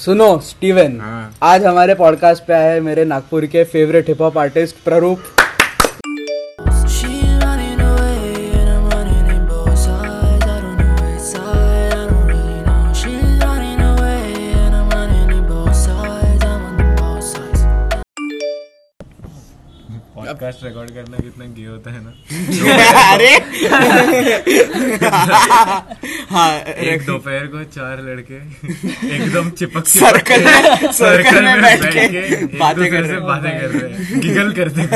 सुनो स्टीवन हाँ। आज हमारे पॉडकास्ट पे आए हैं मेरे नागपुर के favourite hip hop artist Prarup podcast record करना कितना गे होता है ना? अरे! हाँ एक दोपहर को चार लड़के एकदम चिपक सर्कल में सर्कल में बैठ के बातें कर रहे बातें कर रहे हैं गिगल करते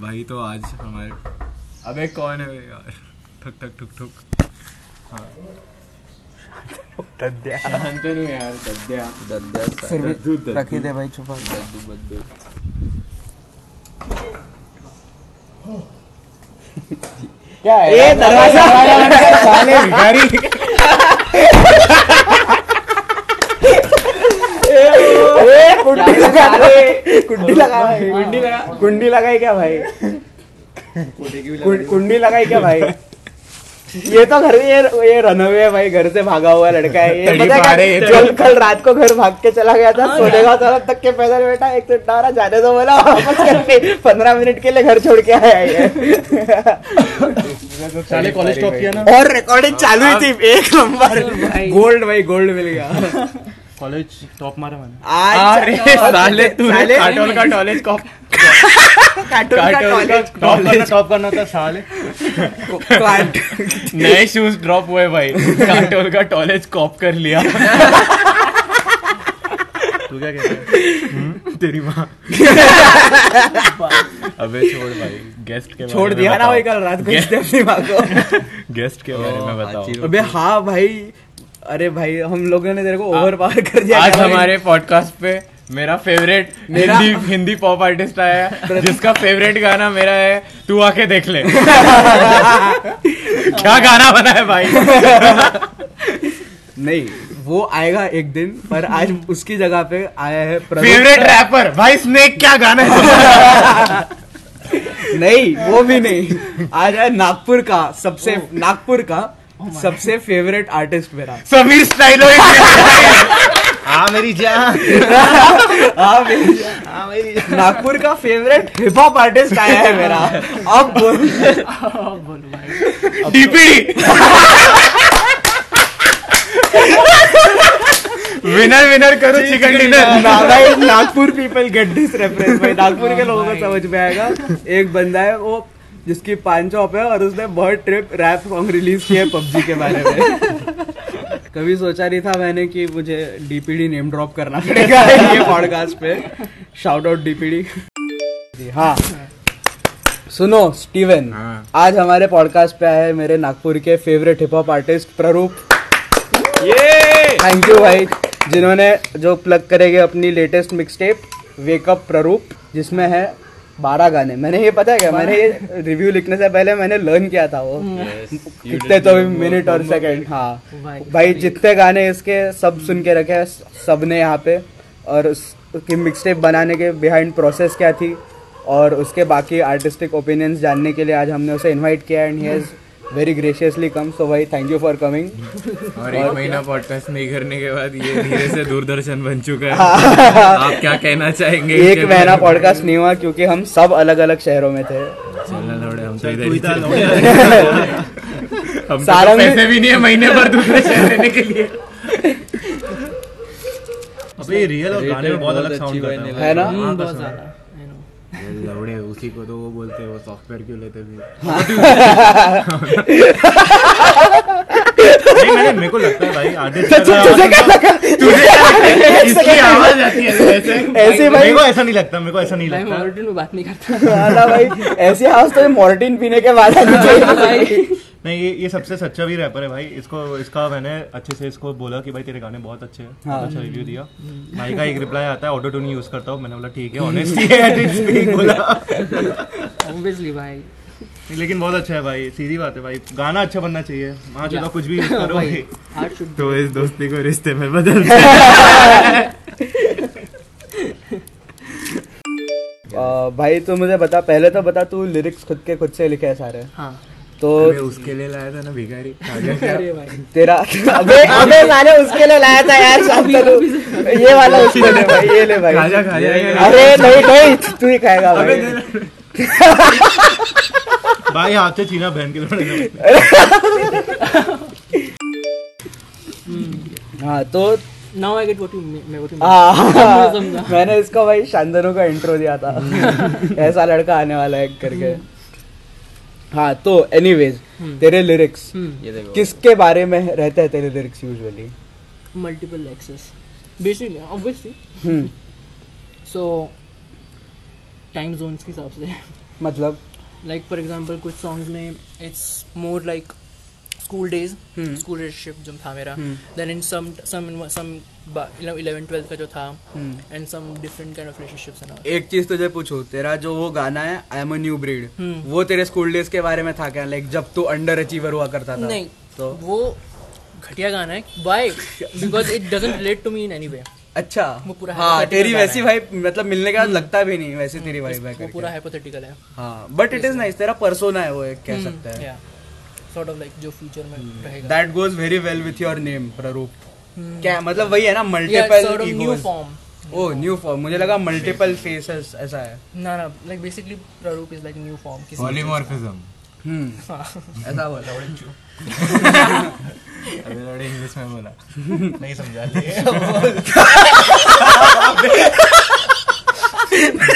भाई तो आज हमारे अबे कौन है यार? ठक ठक ठुक ठुक। शांतनु यार दद्या। रखी दे भाई छुपा। क्या है ये दरवाज़ा। साले भिखारी कुंडी लगा। कुंडी लगा कुंडी लगा। कुंडी लगाई क्या भाई? कुंडी लगाई क्या भाई? ये तो घर ये ये रनवे है भाई घर से भागा हुआ लड़का है। ये पता है तो। कल कल रात को घर भाग के चला गया था सोनेगा तरफ़ तक के पैदल बैठा एक तो डारा जाने दो बोला वापस करके पंद्रह मिनट के लिए घर छोड़ के आया ये। साले कॉलेज टॉप किया ना। और रिकॉर्डिंग चालू ही थी एक नंबर। गोल्ड भाई। गोल्ड मिल गया। कॉलेज टॉप मारा मैंने। साले तू साले काटोल का कॉलेज कॉप टॉप टॉप करना होता साले। नए शूज़ ड्रॉप हुए भाई। काटोल का कॉलेज कॉप कर लिया। तू क्या कहता है? तेरी माँ। अबे छोड़ भाई गेस्ट के छोड़ दिया ना भाई कल रात को अपनी माँ को। गेस्ट के बारे में बताओ। अबे हाँ भाई अरे भाई हम लोगों ने तेरे को ओवर पावर कर दिया आज हमारे पॉडकास्ट पे मेरा फेवरेट मेरा- हिंदी हिंदी पॉप आर्टिस्ट आया है जिसका फेवरेट गाना मेरा है तू आके देख ले। क्या गाना बना है भाई? नहीं वो आएगा एक दिन पर आज उसकी जगह पे आया है फेवरेट रैपर भाई स्नेक क्या गाना है? नहीं वो भी नहीं। आज है नागपुर का सबसे नागपुर का सबसे फेवरेट आर्टिस्ट मेरा। समीर स्टाइलो हाँ मेरी जान हाँ मेरी- नागपुर का फेवरेट हिप हॉप आर्टिस्ट आया है मेरा? अब बोल। डीपीडी विनर विनर करो chicken dinner Nagpur people get this reference भाई। नागपुर के लोगों को समझ में आएगा। एक बंदा है वो जिसकी पाँच चौप है और उसने बहुत ट्रिप रैप सॉन्ग रिलीज़ किया है पबजी के बारे में। कभी सोचा नहीं था मैंने कि मुझे डीपीडी नेम ड्रॉप करना पड़ेगा ये पॉडकास्ट पे। शाउट आउट डीपीडी हाँ। सुनो स्टीवन हाँ। आज हमारे पॉडकास्ट पे आए मेरे नागपुर के favourite hip hop artist Prarup. Thank you भाई। जिन्होंने जो प्लग करेंगे अपनी लेटेस्ट मिक्सटेप वेकअप प्ररूप जिसमें है बारह गाने। मैंने ये पता है क्या? मैंने ये रिव्यू लिखने से पहले मैंने लर्न किया था वो। कितने तो मिनट और सेकंड हाँ। भाई जितने गाने इसके सब सुन के रखे सबने यहाँ पे। और उसकी मिक्स टेप बनाने के बिहाइंड प्रोसेस क्या थी? और उसके बाकी आर्टिस्टिक ओपिनियंस जानने के लिए आज हमने उसे इनवाइट किया and he has very graciously come so भाई थैंक यू फॉर कमिंग और एक महीना पॉडकास्ट नहीं करने के बाद ये धीरे से दूरदर्शन बन चुका है। आप क्या कहना चाहेंगे एक महीना पॉडकास्ट नहीं हुआ क्योंकि हम सब अलग अलग शहरों में थे। हम तो तू तो सारंग पैसे भी नहीं है महीने भर दूसरे शहर लेने के लिए। अबे ये रियल और गाने में बहुत अलग साउंड करता है। है ना? हाँ, कसम। लौड़े उसी को तो वो बोलते हैं वो सॉफ्टवेयर क्यों लेते भी नहीं मैंने मेरे को लगता है भाई आर्टिस्ट इसकी आवाज़ आती है ऐसे? ऐसे भाई मेरे को ऐसा नहीं लगता मेरे को ऐसा नहीं लगता। मॉर्टिन में बात नहीं करता। हाला भाई ऐसी आवाज़ तो मॉर्टिन पीने के बाद आनी चाहिए नहीं ये ये सबसे सच्चा भी रैपर है भाई। इसको इसका मैंने अच्छे से इसको बोला कि भाई तेरे गाने बहुत अच्छे हैं। बहुत अच्छा रिव्यू दिया। भाई का एक रिप्लाई आता है ऑटो टून यूज़ करता हूँ। मैंने बोला ठीक है ऑनेस्टी है at its peak बोला। ऑब्वियसली भाई। लेकिन बहुत अच्छा है भाई सीधी बात है भाई। गाना अच्छा बनना चाहिए। वहाँ चलो कुछ भी करो। भाई तो इस दोस्ती को रिश्ते में बदल भाई तू मुझे बता पहले तो बता तू लिरिक्स खुद के खुद से लिखे हैं सारे। हाँ। तो उसके लिए लाया था ना भिखारी। तेरा अबे अबे साले उसके लिए लाया था यार ये वाला उसके लिए भाई ये ले भाई। खाजा खाजा। अरे नहीं नहीं तू ही खाएगा भाई। भाई हाथ से छीना बहन के लिए हाँ तो now I get what you मैं व्हाट यू हाँ, मैंने इसको भाई शांतनु का इंट्रो दिया था। ऐसा लड़का आने वाला है करके। हाँ तो एनीवेज तेरे लिरिक्स किसके बारे में रहते हैं तेरे lyrics usually multiple access basically obviously hmm. So time zones के हिसाब से। मतलब? लाइक फॉर एग्जांपल कुछ सॉन्ग्स में it's more like school days. School relationship जो था मेरा. देन इन सम सम सम 11 12 का जो था. And some different kind of relationships एक चीज़ तुझे पूछूँ तेरा जो वो गाना है I am a new breed. वो तेरे स्कूल डेज़ के बारे में था क्या लाइक जब तू अंडर अचीवर हुआ करता था नहीं तो वो घटिया गाना है why because it doesn't relate to me in any way अच्छा। वो पूरा हाँ तेरी वैसी। भाई मतलब मिलने के बाद लगता भी नहीं वैसी तेरी वाइब है वो पूरा हाइपोथेटिकल है। हाँ बट इट इज़ नाइस तेरा पर्सोना है वो एक कह सकते हैं। या सॉर्ट ऑफ़ लाइक जो फ्यूचर में रहेगा। That goes very well with your name Prarup क्या मतलब वही है ना multiple new form oh new form मुझे लगा मल्टीपल फेसेस ऐसा है। ना ना like basically Prarup is like new form किसी पॉलीमॉर्फिज्म हम्म ऐसा बोला अबे लड़े इंग्लिश में बोला। नहीं समझा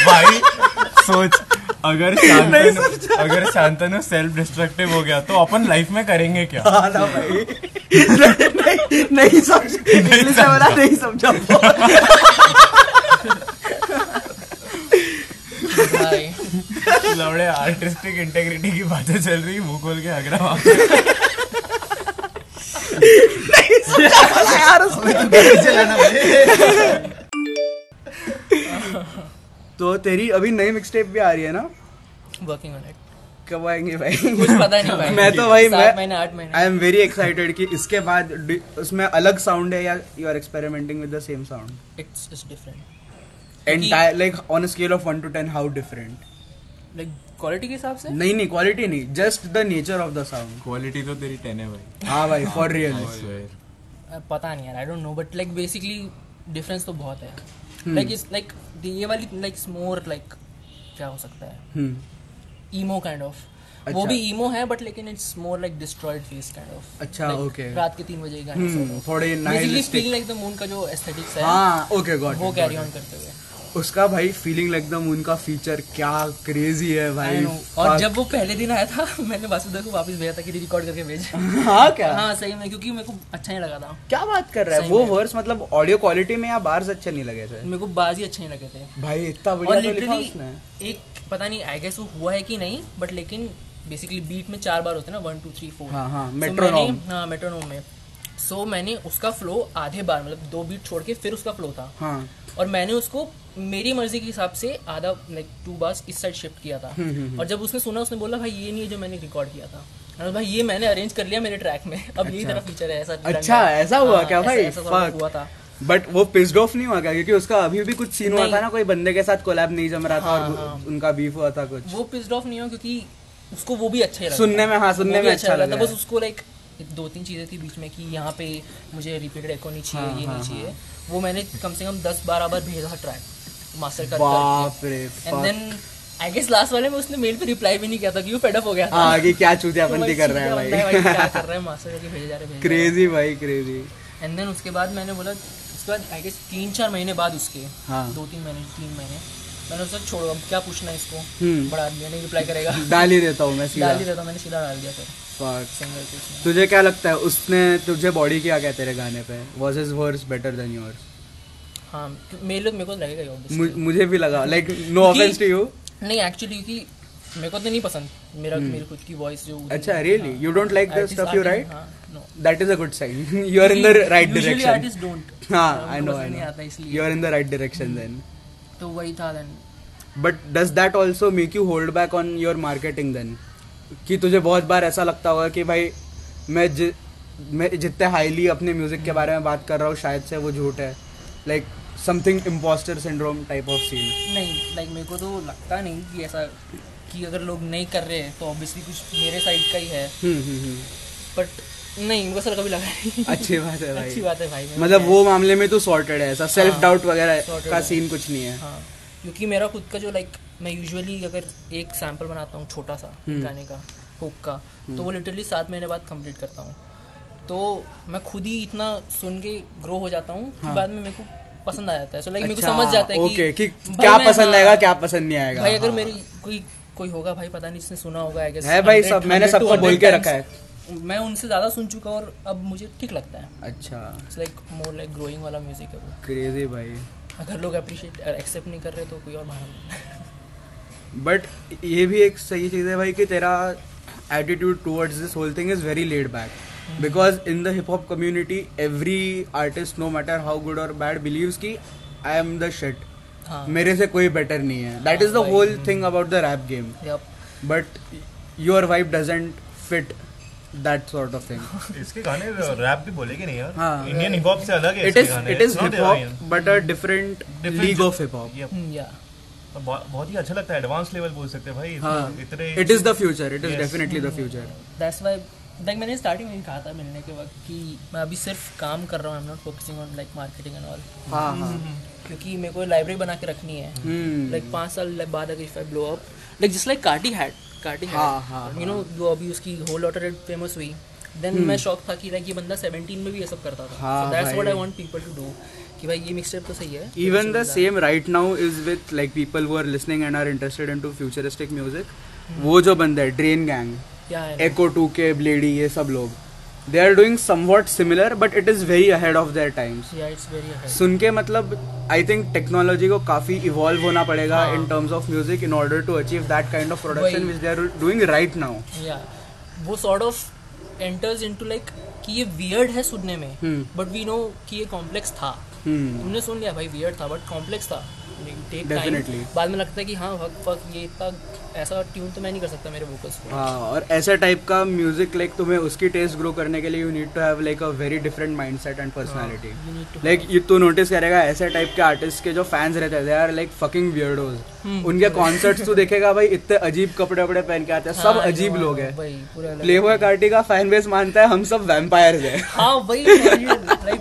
भाई सोच। अगर शांतनु अगर शांतनु सेल्फ डिस्ट्रक्टिव हो गया तो अपन लाइफ में करेंगे क्या? हाँ ना भाई। नहीं नहीं समझ इंग्लिश में बोला नहीं समझा। भाई। लौड़े आर्टिस्टिक इंटेग्रिटी की बातें चल रही मुँह खोल के हग रहा तो तेरी अभी नई मिक्स टेप भी आ रही है ना? वर्किंग ऑन इट कब आएँगे भाई? कुछ पता नहीं भाई। मैं तो भाई मैं महीने आठ महीने। आई एम वेरी एक्साइटेड कि इसके बाद उसमें अलग साउंड है या you are experimenting with the same sound it's it's different entire like on scale of one to ten how different like quality के हिसाब से? नहीं नहीं क्वालिटी नहीं just the nature of the sound quality तो तेरी टेन है भाई। हाँ भाई फॉर रियल I swear. पता नहीं यार I don't know but like basically difference तो बहुत है. लाइक इट्स लाइक ये वाली लाइक मोर लाइक क्या हो सकता है? ईमो काइंड ऑफ़ वो अच्छा। भी ईमो है बट लेकिन it's more like destroyed face kind of अच्छा, okay. रात के तीन बजे गाने Hmm, थोड़े nihilistic. Feeling like the moon का जो एस्थेटिक्स है हाँ ओके गॉट वो कैरी ऑन करते हुए। उसका भाई फीलिंग लाइक द मून का फीचर क्या क्रेजी है भाई। और जब वो पहले दिन आया था मैंने वासुदेव को वापस भेजा था कि रिकॉर्ड करके भेज। हाँ क्या? हाँ सही में क्योंकि मेरे को अच्छा नहीं लगा था। क्या बात कर रहा है? वो वर्स मतलब ऑडियो क्वालिटी में या बार्स अच्छे नहीं लगे थे? मेरे को बाज ही अच्छे नहीं लगे थे। भाई इतना बढ़िया तो एक पता नहीं आई गेस वो हुआ है कि नहीं बट लेकिन बेसिकली बीट में चार बार होते हैं ना वन टू थ्री फोर हाँ, हाँ. मैंने- हाँ मेट्रोनोम में। सो मैंने उसका फ्लो आधे बार मतलब दो बीट छोड़ के फिर उसका फ्लो था। हाँ। और मैंने उसको मेरी मर्ज़ी के हिसाब से आधा लाइक टू बार्स इस साइड शिफ्ट किया था। हम्म, और जब उसने सुना उसने बोला भाई ये नहीं है जो मैंने रिकॉर्ड किया था। भाई ये मैंने अरेंज कर लिया मेरे ट्रैक में। अब यही तेरा फीचर है ऐसा अच्छा ऐसा हुआ हाँ, क्या भाई? ऐसा हुआ था। बट वो पिस्ड ऑफ़ नहीं हुआ क्या? क्योंकि उसका अभी भी कुछ सीन हुआ था ना कोई बंदे के साथ कोलैब नहीं जम रहा था हाँ, और हाँ। उनका बीफ हुआ था कुछ। वो पिस्ड ऑफ़ नहीं हुआ क्योंकि उसको वो भी अच्छा लगा सुनने। में, हाँ, सुनने में अच्छा लगा लगा था। बस उसको लाइक दो तीन चीज़ें थी बीच में कि यहाँ पे मुझे रिपीटेड एको नहीं चाहिए हाँ, ये हाँ, नहीं चाहिए वो मैंने कम से कम दस बारह बार भेजा ट्रैक मास्टर कर and then I guess last वाले में उसने मेल पे रिप्लाई भी नहीं किया था कि वो फेडअप हो गया था। हाँ कि क्या चूतियापंती कर रहा है भाई। क्या कर रहा है मास्टर करके भेजे जा रहे हैं क्रेजी भाई क्रेजी एंड देन उसके बाद मैंने बोला उसके बाद आई गेस तीन चार महीने बाद उसके हाँ। दो तीन महीने तीन महीने मैंने उससे छोड़ो अब क्या पूछना है इसको? हम्म। बड़ा आदमी नहीं रिप्लाई करेगा। डाल ही देता हूँ मैं सीधा। डाल ही रहता मैंने सीधा डाल दिया फिर। तुझे क्या लगता है उसने तुझे बॉडी किया क्या तेरे गाने पे? Was is verse better than yours हाँ मेरे मेरे को लगेगा मुझे भी लगा। Like no offence to you नहीं एक्चुअली क्योंकि मेरे को तो नहीं पसंद। मेरा hmm. मेरी खुद की वॉइस जो। अच्छा really you don't like the stuff you write that is a good sign you are in the right direction artists don't. हाँ I know I know you are in the right direction then तो वही था then but does that also make you hold back on your marketing then कि तुझे बहुत बार ऐसा लगता होगा कि भाई मैं जि, मैं जितने हाईली अपने म्यूज़िक के बारे में बात कर रहा हूँ शायद से वो झूठ है। Like something impostor syndrome type of scene नहीं लाइक मेरे को तो लगता नहीं कि ऐसा कि अगर लोग नहीं कर रहे हैं तो ऑब्वियसली कुछ मेरे साइड का ही है। हम्म, हम्म, हम्म। बट नहीं मुझे ऐसा कभी लगा नहीं। अच्छी बात है भाई। अच्छी बात है भाई मतलब वो मामले में तो सॉर्टेड है ऐसा सेल्फ हाँ, डाउट वगैरह का सीन कुछ नहीं है। हाँ क्योंकि मेरा खुद का जो लाइक मैं यूजुअली अगर एक सैंपल बनाता हूँ छोटा सा हम्म। गाने का हुक का तो वो लिटरली सात महीने बाद कंप्लीट करता हूँ। तो मैं खुद ही इतना सुन के ग्रो हो जाता हूँ कि बाद में मेरे को पसंद आ जाता है। सो लाइक मेरे को हाँ। अच्छा, समझ जाता है ओके कि भाई क्या पसंद हाँ, आएगा क्या पसंद नहीं आएगा। भाई अगर हाँ। मेरी कोई कोई होगा भाई पता नहीं जिसने सुना होगा आई गेस है भाई, सब- मैंने सबको बोल के रखा है। मैं उनसे ज़्यादा सुन चुका और अब मुझे ठीक लगता है। अच्छा। It's like more like growing वाला म्यूज़िक है वो। क्रेजी भाई। अगर लोग अप्रिशिएट एक्सेप्ट नहीं कर रहे तो कोई और बहाना बट ये भी एक सही चीज़ है भाई कि तेरा attitude towards this whole thing is very laid back because in the hip hop community every artist no matter how good और बैड बिलीव्स कि आई एम द शिट हाँ. मेरे से कोई बेटर नहीं है. That is the whole thing about the rap game but your vibe doesn't fit that sort of thing इसके गाने रैप भी बोलेगे नहीं यार? हाँ। इंडियन हिप हॉप से अलग है it is it is hip hop but a different league of hip hop Yep. बहुत ही अच्छा लगता है एडवांस लेवल बोल सकते हैं भाई हाँ। इतने it is the future it is definitely the future that's why like मैंने स्टार्टिंग में कहा था मिलने के वक्त कि मैं अभी सिर्फ़ काम कर रहा हूँ I am not focusing on like marketing and all हाँ। हाँ क्योंकि मेरे को लाइब्रेरी बना के रखनी है। लाइक पाँच साल बाद अगर if I blow up like just like Carti had Carti हाँ, हाँ, हैड यू नो जो अभी उसकी होल लॉटर फ़ेमस हुई। देन मैं शौक था कि लाइक ये बंदा 17 में भी ये सब करता था। So that's what I want people to do कि भाई ये मिक्सटेप तो सही है। Even the same right now is with like people who are listening and are interested into futuristic music. वो जो बंदा है Drain Gang Ecco two K bloody ये सब लोग they are doing somewhat similar but it is very ahead of their times सुन के मतलब I think technology को काफ़ी इवॉल्व होना पड़ेगा। In terms of music in order to achieve that kind of production which they are doing right now वो sort of enters into like कि ये weird है सुनने में। बट वी नो कि ये कॉम्प्लेक्स था। हमने सुन लिया भाई वियर्ड था बट कॉम्प्लेक्स था। टेक टाइम बाद में लगता है कि हाँ फक फक ये इतना ऐसा ट्यून तो मैं नहीं कर सकता मेरे वोकल्स को। हाँ और ऐसा टाइप का म्यूज़िक लाइक तुम्हें उसकी टेस्ट ग्रो करने के लिए you need to have like a very different mindset and personality like ये तू नोटिस करेगा ऐसे टाइप के आर्टिस्ट के जो फैंस रहते हैं they are like fucking weirdos hmm. उनके कॉन्सर्ट्स तू देखेगा भाई इतने अजीब कपड़े वपड़े पहन के आते हैं सब हाँ, अजीब लोग हैं। वही पूरा अलग- प्लेबॉय कार्टी का फ़ैन बेस मानता है हम सब वैम्पायर्स हैं। हाँ वही।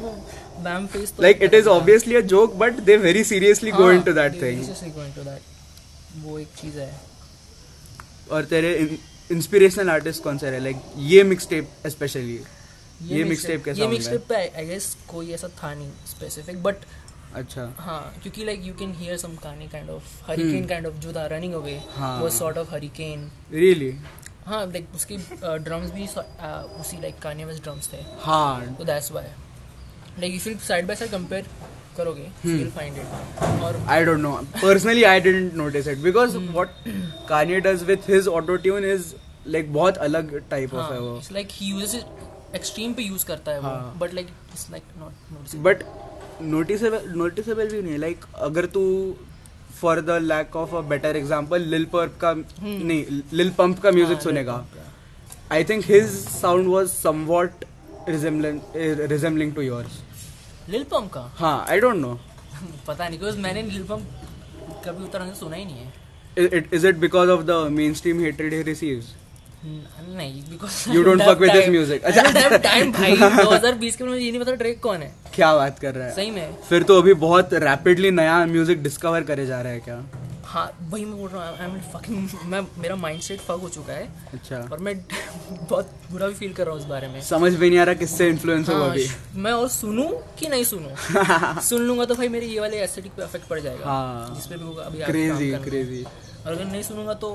वो बैम फेस तो like it is obviously a joke but they very seriously go into that thing going to that वो एक चीज़ है। और तेरे इंस्पिरेशनल आर्टिस्ट कौन से रहे? लाइक ये मिक्स टेप स्पेशली ये mixtape कैसा ये होगा? मिक्सटेप पे आई गेस कोई ऐसा था नहीं स्पेसिफिक बट अच्छा। हाँ क्योंकि like you can hear some कहानी kind of hurricane kind of जो था रनिंग अवे हाँ। वो सॉर्ट ऑफ़ हरिकेन रियली हाँ लाइक उसके ड्रम्स भी uh, उसी लाइक कान्ये वेस्ट ड्रम्स थे। हाँ। तो that's why like if you side by side compare करोगे यू विल फाइंड इट और I don't know personally I didn't notice it because what Kanye does with his auto tune is like बहुत अलग type of है वो. It's like he uses it extreme पे use करता है वो but like it's like not noticeable but noticeable noticeable भी नहीं लाइक अगर तू for the lack of a better example Lil Purp का नहीं लिल पंप का म्यूज़िक सुनेगा. I think his sound was somewhat resembling to yours Lil Pump का? हाँ आई डोंट नो पता नहीं क्योंकि मैंने लिल पम कभी उतना से सुना ही नहीं है। Is it because of the mainstream hated he receives नहीं because you don't fuck with this music अच्छा। क्या बात कर रहा है। फिर तो अभी बहुत रैपिडली नया म्यूज़िक डिस्कवर करे जा रहा है क्या? हाँ वही मैं बोल रहा हूँ आई एम फकिंग मैं मेरा माइंड सेट फक हो चुका है। अच्छा। और मैं बहुत बुरा भी फील कर रहा हूँ उस बारे में। समझ भी नहीं आ रहा किससे इन्फ्लुएंस होगा हाँ, अभी। मैं और सुनूं कि नहीं सुनूं? सुन लूँगा तो भाई मेरे ये वाले एस्थेटिक पे इफ़ेक्ट पड़ जाएगा। हाँ। जिस पे भी होगा अभी क्रेजी क्रेजी और अगर नहीं सुनूँगा तो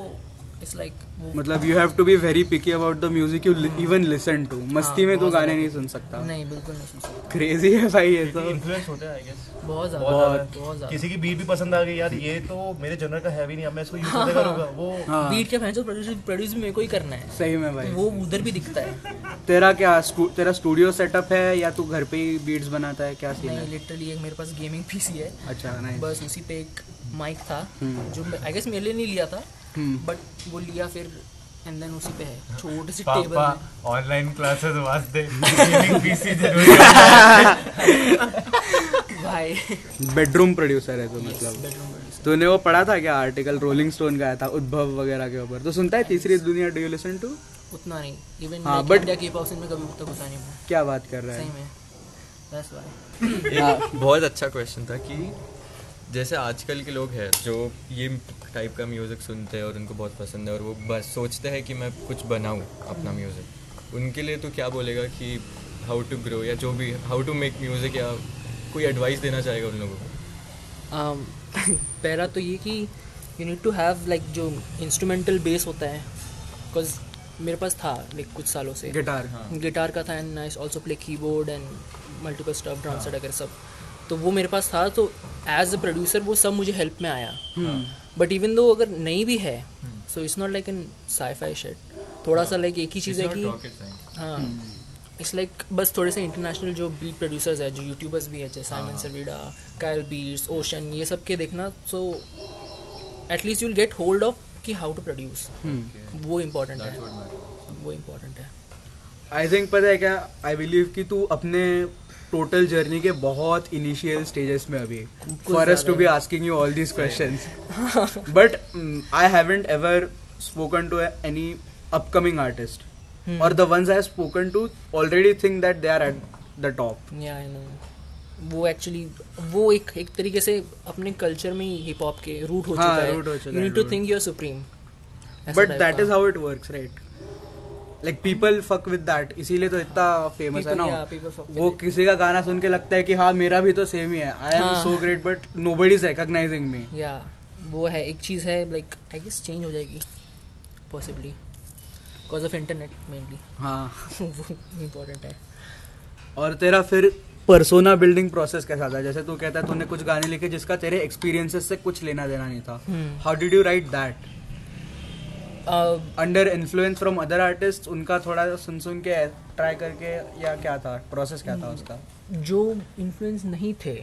इट्स लाइक मतलब you have to be very picky about the music you even listen to मस्ती हाँ, में तो गाने नहीं सुन सकता। नहीं बिल्कुल नहीं सुन सकता। क्रेजी है भाई ये तो। इन्फ्लुएंस होता है आई गेस बहुत ज़्यादा बहुत। ज़्यादा। किसी की बीट भी पसंद आ गई यार ये तो मेरे जनर का है भी नहीं अब मैं इसको यूज़ कैसे करूँगा। वो हाँ। बीट के फैंस प्रोड्यूस प्रोड्यूस भी मेरे को ही करना है। सही में भाई। वो उधर भी दिखता है। तेरा क्या तेरा स्टूडियो सेटअप है या तू घर पे ही बीट्स बनाता है? क्या सीन है? लिटरली एक मेरे पास गेमिंग पीसी है। अच्छा नहीं बस उसी पे एक माइक था हम्म। जो आई गेस मेरे लिए नहीं लिया था। बट वो लिया फिर एंड देन उसी पे है। छोटे से टेबल पापा में। ऑनलाइन क्लासेस वास्ते गेमिंग पीसी ज़रूरी है। भाई। बेडरूम प्रोड्यूसर है तो मतलब। तूने वो पढ़ा था क्या? आर्टिकल रोलिंग स्टोन का आया था उद्भव वगैरह के ऊपर। तो सुनता है तीसरी दुनिया डू यू लिसन टू उतना नहीं। इवन हाँ, but- इंडिया की पॉप में कभी तक घुसा नहीं क्या बात कर रहा है? सही में। दैट्स व्हाई हाँ, बहुत अच्छा क्वेश्चन था कि जैसे आजकल के लोग हैं जो ये टाइप का म्यूज़िक सुनते हैं और उनको बहुत पसंद है और वो बस सोचते हैं कि मैं कुछ बनाऊँ अपना म्यूज़िक उनके लिए तो क्या बोलेगा कि हाउ टू ग्रो या जो भी हाउ टू मेक म्यूज़िक या कोई एडवाइस देना चाहेगा उन लोगों को? Um, पहला तो ये कि you need to have like जो इंस्ट्रूमेंटल बेस होता है बिकॉज़ मेरे पास था लाइक कुछ सालों से। गिटार हाँ. गिटार का था and I also play keyboard and multiple stuff drum set वगैरह सब। तो वो मेरे पास था तो एज अ प्रोड्यूसर वो सब मुझे हेल्प में आया। बट इवन दो अगर नहीं भी है so it's not like in sci-fi शेट थोड़ा सा लाइक एक ही चीज़ है कि हाँ। इट्स लाइक बस थोड़े से इंटरनेशनल जो बीट प्रोड्यूसर्स है जो यूट्यूबर्स भी है जैसे साइमन सर्विडा कायल बीट्स ओशन ये सब के देखना so at least you'll get hold of कि हाउ टू प्रोड्यूस वो इम्पोर्टेंट है। वो इम्पोर्टेंट है। आई थिंक पता है क्या? आई बिलीव कि तू अपने टोटल जर्नी के बहुत इनिशियल स्टेजेस में अभी। For us to be asking you all these questions but I haven't ever spoken to any upcoming artist और the ones I spoken to already think that they are at the top वो actually वो एक एक तरीके से अपने culture में ही हिप हॉप के रूट हो हाँ, चुका है। You need to think you are supreme but that is how it works right like people fuck with that इसीलिए तो इतना फ़ेमस है ना yeah, people fuck with वो किसी का गाना सुन के लगता है कि हाँ मेरा भी तो सेम ही है। I am. So great but nobody is recognising me या वो है एक चीज़ है लाइक आई गेस चेंज हो जाएगी possibly because of internet mainly हाँ। वो इम्पोर्टेंट है। और तेरा फिर पर्सोना बिल्डिंग प्रोसेस कैसा था? जैसे तू कहता है तूने कुछ गाने लिखे जिसका तेरे एक्सपीरियंसेस से कुछ लेना देना नहीं था। How did you write that under influence from other artist उनका थोड़ा सुन सुन के ट्राई करके या क्या था? प्रोसेस क्या था उसका? जो इन्फ्लुएंस नहीं थे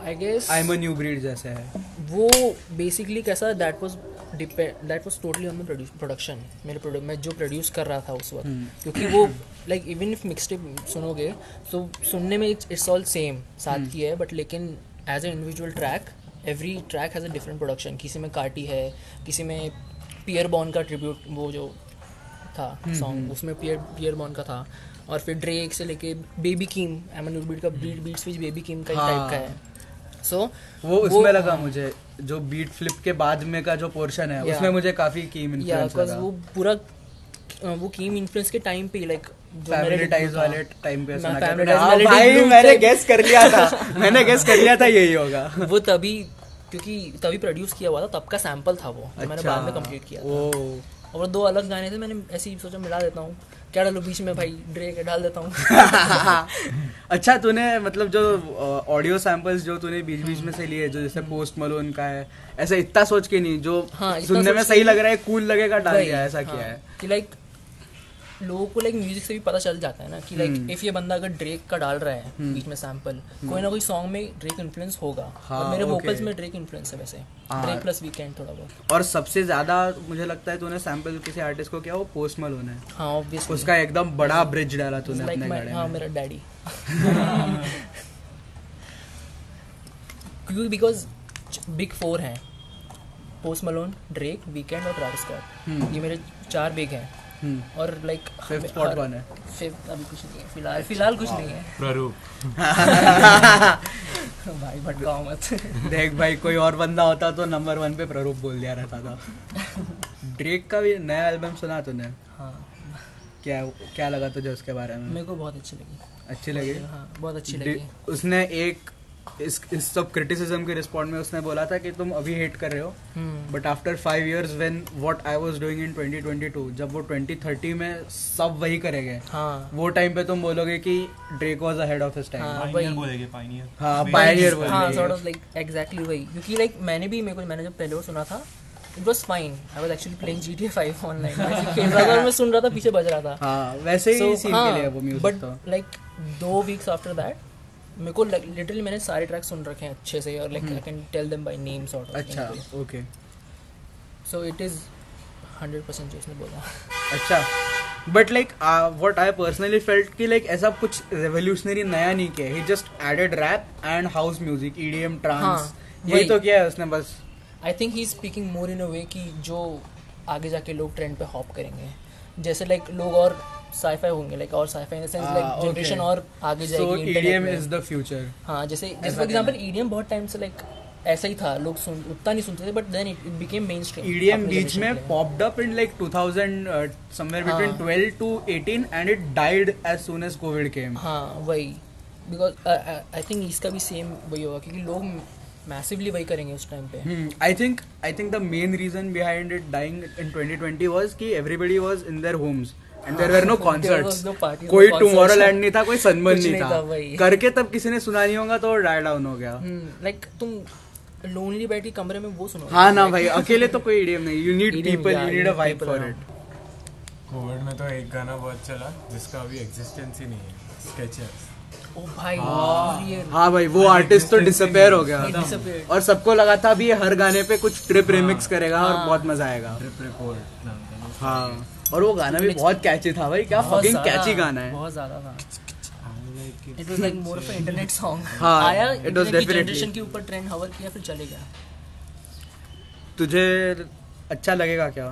I guess I am a new breed जैसे है। वो बेसिकली कैसा that was that was totally on the production मेरे प्रोडक्ट मैं जो प्रोड्यूस कर रहा था उस वक्त। क्योंकि वो लाइक इवन इफ़ मिक्सटेप सुनोगे तो सुनने में इट्स ऑल सेम साथ की है बट लेकिन as a individual track every track has a different production किसी में कार्टी है किसी में पियर बॉन का ट्रिब्यूट वो जो था सॉन्ग उसमें पियर पियर बॉन का था। और फिर ड्रेक से लेके बेबी कीम एमन बीट का beat beats which Baby Keem का टाइप का है। सो वो उसमें लगा मुझे जो बीट फ्लिप के बाद में का जो पोर्शन है उसमें मुझे काफ़ी कीम इन्फ्लुएंस लगा। वो पूरा वो कीम इन्फ्लुएंस के टाइम पे लाइक फैमिली वाले टाइम पे सुना Family क्या Ties हाँ वाले भाई मैंने गेस कर लिया था। मैंने गेस कर लिया था यही होगा। वो तभी क्योंकि तभी प्रोड्यूस किया हुआ था तब का सैंपल था वो मैंने अच्छा। बाद में कंप्लीट किया और दो अलग गाने थे मैंने ऐसे ही सोचा मिला देता हूँ। क्या डालूं बीच में भाई ड्रेक डाल देता हूँ। अच्छा तूने मतलब जो ऑडियो सैंपल्स जो तूने बीच बीच में से लिए जो जैसे पोस्ट मलोन का है ऐसा इतना सोच के नहीं जो हाँ, सुनने में सही लग रहा है कूल लगेगा डाल दिया ऐसा हाँ, किया है कि लाइक लोगों को लाइक म्यूज़िक से भी पता चल जाता है ना कि हम्म। लाइक इफ़ ये बंदा अगर ड्रेक का डाल रहा है बीच में सैंपल कोई ना कोई सॉन्ग में ड्रेक इन्फ्लुएंस होगा। हाँ, और मेरे वोकल्स में ड्रेक इन्फ्लुएंस है वैसे। हाँ। ड्रेक प्लस वीकेंड थोड़ा बहुत। और सबसे ज़्यादा मुझे लगता है तूने सैंपल किसी आर्टिस्ट को किया वो पोस्ट मलोन है। हाँ ऑब्वियसली उसका एकदम बड़ा ब्रिज डाला तूने अपने गाने हाँ में। मेरा डैडी क्योंकि बिकॉज़ बिग फोर हैं। पोस्ट मलोन ड्रेक वीकेंड और ट्रैविस स्कॉट ये मेरे चार बिग हैं। हम्म। और लाइक Fifth spot कौन है? फिफ्थ अभी कुछ नहीं है फ़िलहाल फ़िलहाल कुछ नहीं है। प्ररूप। भाई भटकाओ मत। देख भाई कोई और बंदा होता तो नंबर वन पे प्ररूप बोल दिया रहता था। ड्रेक का भी नया एल्बम सुना तूने? हाँ। क्या क्या लगा तुझे उसके बारे में? मेरे को बहुत अच्छी लगी। अच्छी लगी? हाँ बहुत अच्छी लगी। उसने एक इस इस सब क्रिटिसिज्म के रिस्पॉन्ड में उसने बोला था कि तुम अभी हेट कर रहे हो हम्म। But after five years when what I was doing in 2022 जब वो 2030 में सब वही करेंगे हाँ। वो टाइम पे तुम बोलोगे कि Drake was ahead of his time हाँ। बोलेंगे पाइनियर हाँ पायनियर हाँ बोलेंगे। सॉर्ट ऑफ़ लाइक एग्जैक्टली वही। क्योंकि लाइक मैंने भी मेरे को मैंने जब पहले सुना था it was fine I was actually playing GTA 5 online मैं खेल रहा था और मैं सुन रहा था पीछे बज रहा था। हाँ वैसे ही सीन के लिए वो म्यूज़िक बट लाइक दो वीक्स आफ्टर दैट मेरे को लिटरली मैंने सारे ट्रैक सुन रखे हैं अच्छे से और like I can tell them by name sort of अच्छा ओके सो इट इज़ 100% जो उसने बोला। अच्छा but like what I personally felt कि लाइक ऐसा कुछ रेवोल्यूशनरी नया नहीं किया ही। Just added rap and house music EDM trance यही तो किया है उसने बस। I think he is speaking more in a way कि जो आगे जाके लोग ट्रेंड पे हॉप करेंगे। जैसे लाइक लोग और साईफाई होंगे लाइक और sci fi in the sense like generation और आगे जाएगी ईडीएम इज़ द फ्यूचर हाँ जैसे जैसे फॉर एग्जांपल ईडीएम बहुत टाइम से लाइक ऐसा ही था लोग सुन उतना नहीं सुनते थे but then it became mainstream EDM बीच में popped up in like 2000 uh, somewhere between हाँ. 12 to 18 and it died as soon as COVID came. हाँ वही। बिकॉज़ आई थिंक इसका भी सेम वही होगा क्योंकि लोग मैसिवली वही करेंगे उस टाइम पे। Hmm. I think I think the main reason behind it dying in 2020 was कि everybody was in their homes. And there were no There was concerts. no parties, कोई concerts. Tomorrowland नहीं था कोई sunburn नहीं था। करके तब किसी ने सुना नहीं होगा तो डाई डाउन हो गया। लाइक तुम लोनली बैठ कमरे में वो सुनो। हाँ ना भाई अकेले तो कोई EDM नहीं। You need people you need a vibe for it COVID में तो एक गाना बहुत चला जिसका अभी एग्जिस्टेंस ही नहीं है स्केचेस ओ भाई ये हाँ भाई वो आर्टिस्ट तो डिसअपेयर हो गया। और सबको लगा था अभी ये हर गाने पे कुछ ट्रिप रिमिक्स करेगा और हाँ। बहुत मज़ा आएगा। ट्रिप रिपोर्ट ना हाँ। और वो गाना भी बहुत कैची था भाई क्या फकिंग कैची गाना है। बहुत ज़्यादा था। It was like more of internet song हाँ, आया it was इंटरनेट की definitely. जनरेशन के ऊपर ट्रेंड हवर किया फिर चले गया। तुझे अच्छा लगेगा क्या?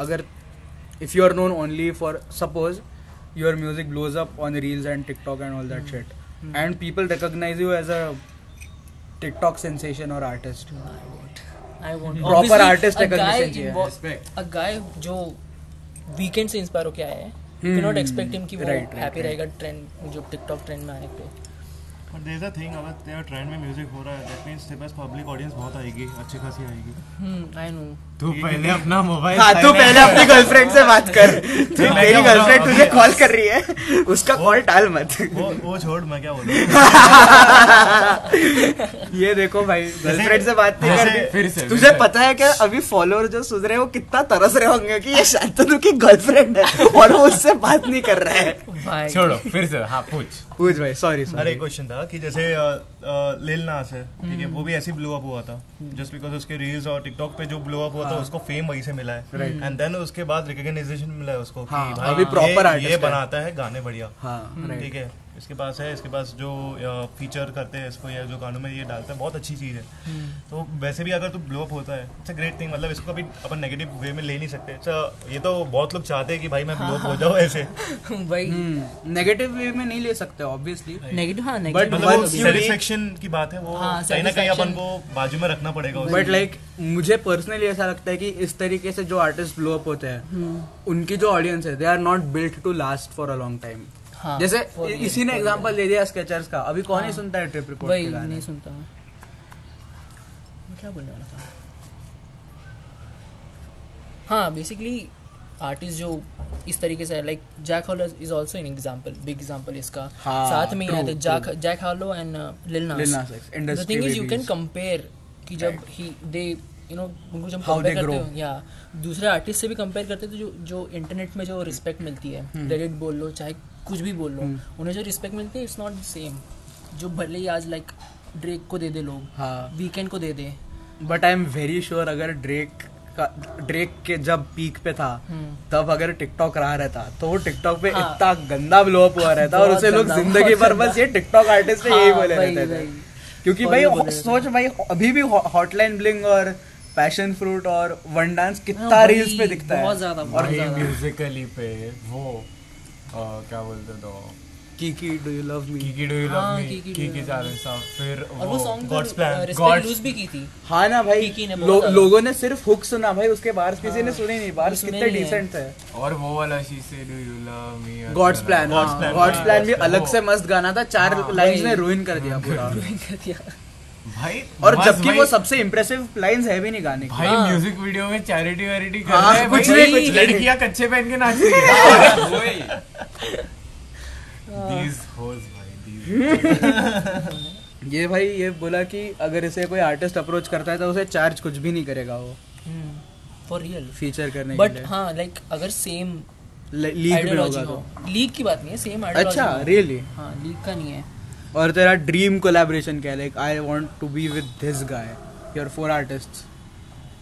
अगर if you are known only for suppose your music blows up on reels and TikTok and all that shit and people recognise you as a TikTok sensation और artist I want Proper artist recognition चाहिए. A guy जो Weeknd से inspire होके आया है। You not expect him कि वो happy रहेगा ट्रेंड जो टिकटॉक ट्रेंड में आने पे। But there is a thing अगर तेरा ट्रेंड में म्यूज़िक हो रहा है दैट मींस तेरे पास पब्लिक ऑडियंस बहुत आएगी अच्छी खासी आएगी। हम्म आई नो तू पहले अपना मोबाइल हाँ तू पहले अपनी गर्लफ्रेंड से बात कर। तू मेरी गर्लफ्रेंड तुझे कॉल कर रही है। उसका कॉल टाल मत। वो वो छोड़ मैं क्या बोलूँ? ये देखो भाई गर्लफ्रेंड से बात नहीं कर फिर से, तुझे पता है क्या अभी फॉलोअर जो सुन रहे हैं वो कितना तरस रहे होंगे कि ये शांतनु की गर्लफ्रेंड है और वो उससे बात नहीं कर रहा है। छोड़ो फिर से हाँ पूछ। पूछ भाई सॉरी अरे एक क्वेश्चन था कि जैसे लिल नास है ठीक है वो भी ऐसे ब्लो अप हुआ था जस्ट बिकॉज़ उसके रील्स और टिकटॉक पे जो ब्लो अप हुआ था उसको फेम वहीं से मिला है। एंड देन उसके बाद रिकॉग्नाइजेशन मिला है उसको कि हाँ, भाई अभी प्रॉपर ये- ये बनाता है गाने बढ़िया। हाँ ठीक है? इसके पास है इसके पास जो फीचर करते हैं इसको या जो गानों में ये डालता है बहुत अच्छी चीज़ है। तो वैसे भी अगर तू ब्लो अप होता है इट्स अ ग्रेट थिंग मतलब इसको कभी अपन नेगेटिव वे में ले नहीं सकते। It's a- ये तो बहुत लोग चाहते हैं कि भाई मैं ब्लो अप हो जाऊँ ऐसे। भाई नेगेटिव वे में नहीं ले सकते ऑब्वियसली नेगेटिव हाँ But नेगेटिव मतलब सेटिस्फेक्शन की बात है वो हाँ, कहीं ना कहीं अपन को बाजू में रखना पड़ेगा बट लाइक मुझे पर्सनली ऐसा लगता है कि इस तरीके से जो आर्टिस्ट ब्लो अप होते हैं उनकी जो ऑडियंस है they are not built to last for a long time हाँ जैसे इसी ने एग्जांपल दे दिया स्केचर्स का। अभी कौन ही हाँ। सुनता है ट्रिप रिपोर्ट वही नहीं सुनता मैं क्या बोलने वाला था? हाँ बेसिकली आर्टिस्ट जो इस तरीके से like Jack Harlow is also an example big example इसका। हाँ, साथ में ही आते Jack Jack Harlow and Lil Nas the thing is you can compare कि जब ही दे यू नो उनको जब कंपेयर करते हो या दूसरे आर्टिस्ट से भी कंपेयर करते हो तो जो जो इंटरनेट में जो रिस्पेक्ट मिलती है हम्म। रेडिट बोल लो चाहे कुछ भी बोल लो उन्हें जो रिस्पेक्ट मिलती है इट्स नॉट द सेम जो भले ही आज लाइक ड्रेक को दे दे लोग हाँ। वीकेंड को दे दे। But I am very sure अगर ड्रेक का ड्रेक के जब पीक पे था हम्म। तब अगर टिकटॉक रहा रहता तो वो टिकटॉक पे हाँ। इतना गंदा ब्लो अप हुआ रहता और उसे लोग ज़िंदगी भर बस ये टिकटॉक आर्टिस्ट है यही हाँ, बोले रहते थे। क्योंकि भाई सोच भाई अभी भी हॉटलाइन ब्लिंग और पैशन फ्रूट और वन डांस कितना हाँ, रील्स पे दिखता है। बहुत ज़्यादा बहुत म्यूजिकली पे वो क्या बोलते तो? Kiki do you love me Kiki do you love हाँ, me Kiki Do You Kiki Love challenge था फिर और वो song God's Plan, God's- loose भी की थी. हाँ ना भाई Kiki ने लो, लोगों ने सिर्फ़ हुक सुना भाई उसके बाहर किसी ने सुने नहीं बाहर कितने है। डिसेंट थे. और वो वाला शी से do you love me God's Plan God's Plan, God's हाँ, प्लान भी अलग से मस्त गाना था चार हाँ, लाइंस ने रुइन कर दिया पूरा। कर दिया। भाई और जबकि वो सबसे इम्प्रेसिव लाइंस है भी नहीं गाने की। भाई हाँ। म्यूज़िक वीडियो में चैरिटी वैरिटी कर हाँ, रहे हैं कुछ भाई, नहीं, कुछ लड़कियाँ कच्चे पहन के नाच रही हैं। These hoes भाई these ये भाई ये बोला कि अगर इसे कोई आर्टिस्ट अप्रोच करता है तो उसे चार्ज कुछ भी नहीं करेगा वो। फॉर रियल फीचर करने बट हाँ लाइक अगर सेम लीग में होगा तो। लीग की बात नहीं है सेम अच्छा रियली हाँ। लीग का नहीं है। और तेरा ड्रीम कोलैबोरेशन क्या है? Like I want to be with this guy your four artists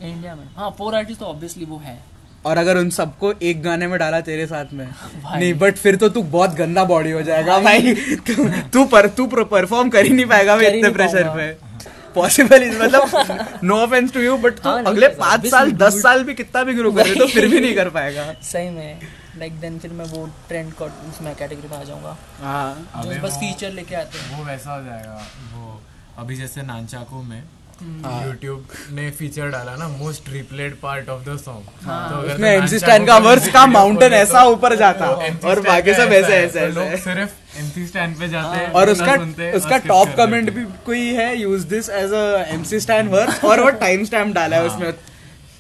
India में। हाँ फोर आर्टिस्ट तो ऑब्वियसली वो है। और अगर उन सबको एक गाने में डाला तेरे साथ में नहीं बट फिर तो तू बहुत गंदा बॉडी हो जाएगा भाई। तू तू पर तू परफॉर्म कर ही नहीं पाएगा भाई इतने प्रेशर। पे। पॉसिबल इज़ मतलब no offence to you but तू हाँ, अगले पाँच साल दस. साल भी कितना भी ग्रो करे तो फिर भी नहीं कर पाएगा। सही में। लाइक देन फिर मैं वो ट्रेंड उसमें कैटेगरी में आ जाऊँगा। हाँ। जो बस फीचर लेके आते हैं। वो वैसा हो जाएगा। वो अभी जैसे नानचाकू में हाँ। YouTube ने फीचर डाला ना most replayed part of the song तो उसमें तो MC नानचाकू स्टैन का वर्स का माउंटेन ऐसा तो ऊपर जाता। और बाकी सब ऐसे ऐसे तो लोग सिर्फ़ एमसी स्टैंड पे जाते हैं और उसका उसका टॉप कमेंट भी कोई है use this as a MC Stan verse और वो टाइम स्टैम्प डाला है। उसमें।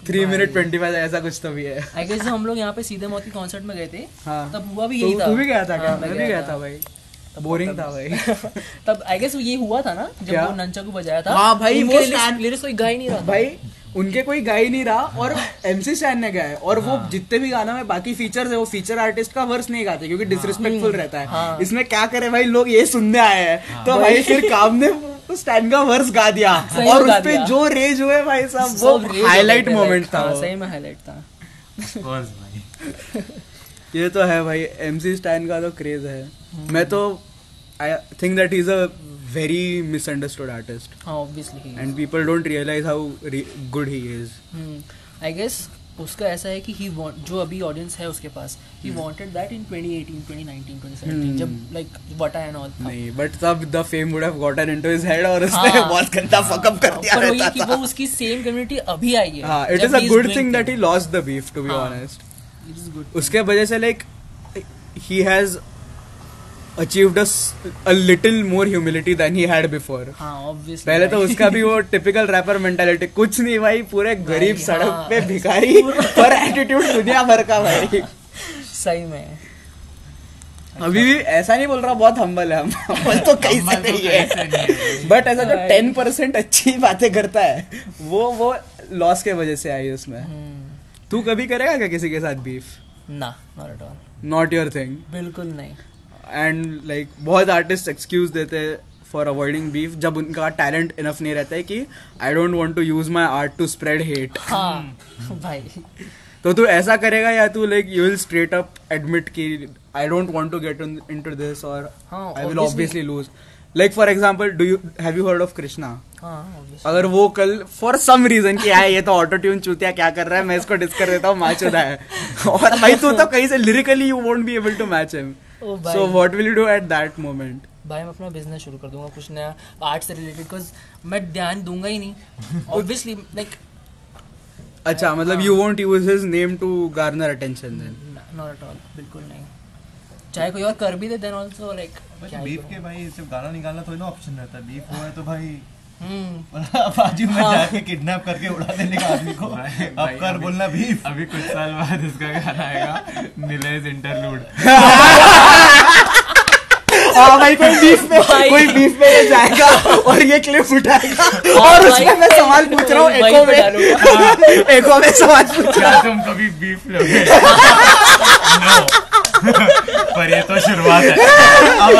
थ्री मिनट ट्वेंटी फाइव ऐसा कुछ तो भी है। आई गेस हम लोग यहाँ पे सीधे मौत की कॉन्सर्ट में गए थे हाँ। तब हुआ भी तो यही था। तू भी गया था क्या? हाँ, मैं भी गया था। भाई। बोरिंग था भाई। तब आई गेस ये हुआ था ना जब वो नंचा को बजाया था। हाँ भाई, उनके वो lyrics कोई गा ही नहीं रहा भाई उनके कोई गा ही नहीं रहा और एमसी स्टैन ने गाया और वो जितने भी गाना में बाकी फीचर्स है वो फीचर आर्टिस्ट का वर्स नहीं गाते क्योंकि डिसरिस्पेक्टफुल रहता है। हाँ। इसमें क्या करे भाई लोग ये सुनने आए हैं। तो भाई। फिर काम ने स्टैन का वर्स गा दिया। और उस पे जो रेज हुए भाई साहब वो हाईलाइट मोमेंट था हाँ, वो। सही में हाईलाइट था। बस भाई। ये तो है भाई एमसी स्टैन का तो क्रेज है। मैं तो I think that is a very misunderstood artist हाँ obviously and people don't realise how good he is I guess उसका ऐसा है कि ही जो अभी ऑडियंस है उसके पास ही वांटेड दैट इन 2018 2019 2017 जब लाइक वटा एंड ऑल नहीं बट तब the fame would have gotten into his head और उसने हाँ। बहुत गंदा फक अप कर दिया पर वही कि वो उसकी सेम कम्युनिटी अभी आई है हाँ it is a good thing that he lost the beef to be हाँ। ऑनेस्ट इट इज़ गुड उसके वजह से like he has achieved a little more humility than he had before हाँ ऑब्वियसली पहले तो उसका भी वो टिपिकल रैपर मेंटालिटी कुछ नहीं भाई पूरे गरीब सड़क हाँ। पे भिखारी पर एटीट्यूड दुनिया भर का भाई. सही में। अभी भी ऐसा नहीं बोल रहा बहुत हम्बल है हम। हम्बल तो कहीं से नहीं है। बट ऐसा जो टेन परसेंट अच्छी बातें करता है वो वो लॉस के वजह से आई उसमें। तू कभी करेगा क्या किसी के साथ बीफ ना not at all not your thing बिल्कुल नहीं। एंड लाइक बहुत आर्टिस्ट एक्सक्यूज देते हैं फॉर अवॉइडिंग बीफ जब उनका टैलेंट इनफ नहीं रहता है कि I don't want to use my art to spread hate हाँ भाई। तो तू ऐसा करेगा या तू like you will straight up admit कि I don't want to get into this और हाँ, I will obviously lose like for example do you have you heard of Krishna हाँ अगर वो कल फॉर सम रीजन कि यार ये तो ऑटो ट्यून चूतिया क्या कर रहा है? मैं इसको डिस कर देता हूँ माचुदा है और भाई तू तो कहीं से lyrically you won't be able to match him so what will you do at that moment भाई मैं अपना बिज़नेस शुरू कर दूँगा कुछ नया आर्ट से रिलेटेड बिकॉज़ मैं ध्यान दूँगा ही नहीं। ऑब्वियसली लाइक अच्छा मतलब you won't use his name to garner attention then not at all बिल्कुल नहीं। चाहे कोई और कर भी दे देन आल्सो लाइक बीफ के भाई सिर्फ़ गाना निकालना थोड़ी ना ऑप्शन रहता है। बीफ हुआ है तो भाई बाजू में जाके किडनैप करके उड़ा देने का आदमी को। भाई- अब भाई कर बोलना बीफ अभी कुछ साल बाद इसका गाना आएगा नीलेज इंटरलूड हाँ भाई कोई बीफ में कोई बीफ में ये जाएगा और ये क्लिप उठाएगा। और भाई। उसमें मैं सवाल पूछ रहा हूँ एको में। एको में सवाल पूछ रहा हूँ। तुम कभी बीफ लोगे? नो पर ये तो शुरुआत है। अब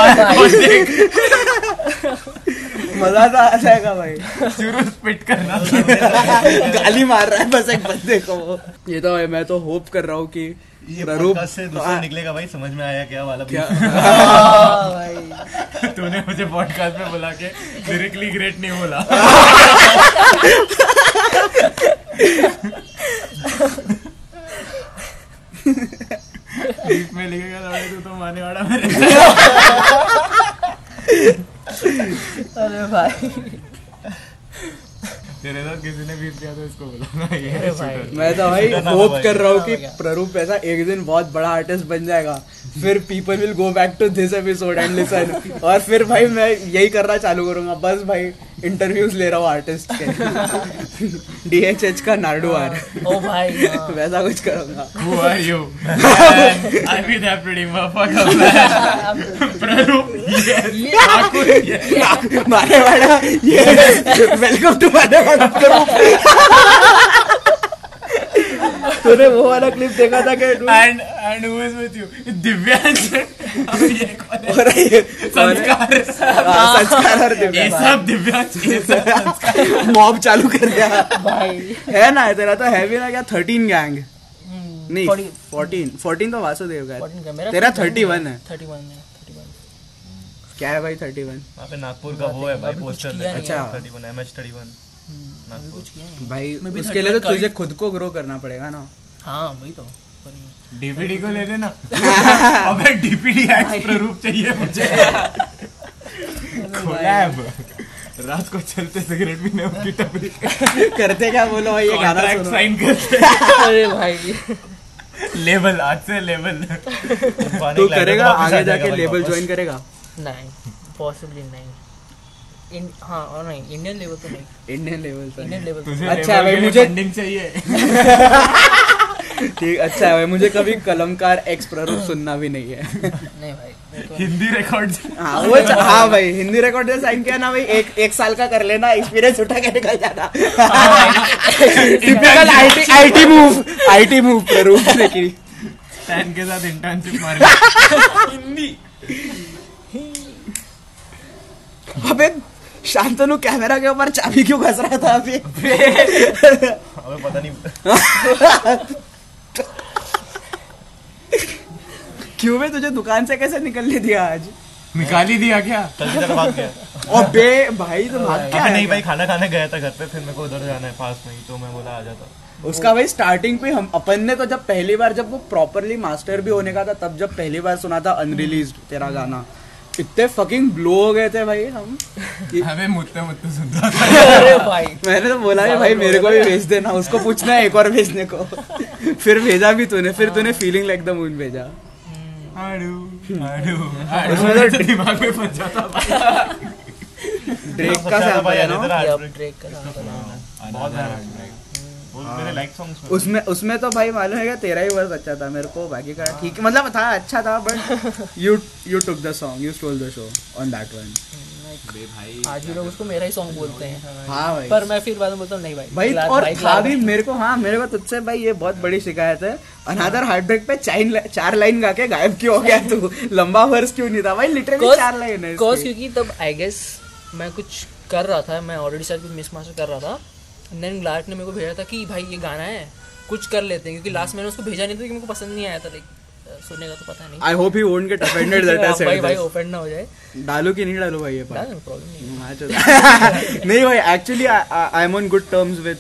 मज़ा तो आ जाएगा भाई। शुरू स्पिट करना। गाली मार रहा है बस एक बंदे को। ये तो है मैं तो होप कर रहा हूँ कि ये podcast से दूसरा हाँ, निकलेगा भाई समझ में आया क्या वाला क्या? हाँ, भाई। तूने मुझे पॉडकास्ट में बुला के लिरिकली ग्रेट नहीं बोला। बीफ में लिखेगा तू तो माने वाला मेरे अरे भाई। तेरे साथ किसी ने बीफ किया तो इसको बोला ये। मैं तो भाई होप कर रहा हूँ कि प्ररूप ऐसा एक दिन बहुत बड़ा आर्टिस्ट बन जाएगा। फिर people will go back to this episode and listen और फिर भाई मैं यही करना चालू करूँगा। बस भाई। इंटरव्यूज़ ले रहा हूँ आर्टिस्ट के। डीएचएच का नार्डू आर ओ भाई हाँ। वैसा कुछ करूँगा। Who are you I be that pretty मफक man. मारे वाला ये वेलकम टू मारे वाला प्ररूप तूने वो वाला क्लिप देखा था कि And and who is with you? Divyansh. अब ये कौन है? और ये संस्कार. हाँ, संस्कार और ये सब दिव्यांश. ये सब मॉब चालू कर दिया। भाई। है ना तेरा तो है भी ना क्या थर्टीन गैंग नहीं 40 फोर्टीन फोर्टीन तो वासुदेव का 14 है तेरा थर्टी वन है। 31 है क्या है भाई थर्टी वन वहाँ पे नागपुर का वो है भाई पोस्टर अच्छा। Thirty one M H thirty one कुछ किया भाई उसके लिए तो तुझे खुद को ग्रो करना पड़ेगा ना। हाँ वही तो डीपीडी को ले लेना। अबे डीपीडी एक्स प्रारूप चाहिए मुझे। कोलैब रात को चलते सिगरेट भी नहीं उसकी टपरी। करते क्या बोलो भाई ये गाना सुनो। साइन करते। अरे भाई। लेवल आज से लेवल तू करेगा आगे जाके लेबल ज्वाइन करेगा? नहीं पॉसिबली नहीं। इन हाँ और नहीं इंडियन लेवल तो नहीं। इंडियन लेवल इंडियन लेवल तो अच्छा अच्छा भाई, भाई मुझे- फंडिंग चाहिए। ठीक अच्छा है भाई मुझे कभी कलमकार एक्स प्रारूप सुनना भी नहीं है। नहीं भाई हिंदी रिकॉर्ड हाँ वो हाँ भाई हिंदी रिकॉर्ड साइन किया ना भाई एक एक साल का कर लेना एक्सपीरियंस उठा के निकल जाना। Typical IT IT move IT move प्रारूप लेकिन टैन के। साथ इंटर्नशिप मार अबे शांतनु कैमरा के ऊपर चाबी क्यों घस रहा था अभी? अबे पता नहीं। क्यों बे तुझे दुकान से कैसे निकलने दिया आज? निकाल ही दिया क्या? भाग गया। और बे भाई तो भाग क्या नहीं भाई खाना खाने गया था घर पे फिर मेरे को उधर जाना है पास में ही तो मैं बोला आ जाता उसका भाई स्टार्टिंग पे हम अपन ने तो जब पहली बार जब वो प्रॉपरली मास्टर भी होने का था तब जब पहली बार सुना था अनरिलीज तेरा गाना। इतने फकिंग ब्लो हो गए थे भाई हम कि- हमें मुत्ते मुत्ते सुनता था। अरे भाई। मैंने तो बोला है भाई मेरे को भी भेज देना उसको पूछना है एक और भेजने को। फिर भेजा भी तूने फिर तूने फीलिंग लाइक द मून भेजा। आड़ू आड़ू उसमें तो- दिमाग में फंस जाता ड्रेक का सैंपल है ना? अब ब्रेक का नाम था। बहुत उसमें उसमें तो भाई मालूम है तेरा ही वर्स अच्छा था मेरे को बाकी का ठीक मतलब था अच्छा था but you you took the song you stole the show on that one आज भी लोग उसको मेरा ही सॉन्ग बोलते हैं। हाँ भाई। पर मैं फिर बाद में बोलता हूँ नहीं भाई भाई और भाई था भी मेरे को हाँ मेरे को तुझसे भाई ये बहुत बड़ी शिकायत है। अनादर हार्ट ब्रेक पे चाइन चार लाइन गा के गायब क्यों हो गया तू? लंबा वर्स क्यों नहीं था? भाई लिटरली चार लाइन है क्योंकि तब आई गेस मैं कुछ कर रहा था मैं ऑलरेडी शायद कुछ मिस मास्टर कर रहा था। देन लार्क ने मेरे को भेजा था कि भाई ये गाना है कुछ कर लेते हैं क्योंकि लास्ट मैंने उसको भेजा नहीं था क्योंकि मेरे को पसंद नहीं आया था लाइक सुनने का तो पता नहीं। I hope he won't get offended that I हाँ, भाई भाई ओपन ना हो जाए। डालू कि नहीं डालू भाई ये पार्ट प्रॉब्लम नहीं हाँ। नहीं भाई actually I am on good terms with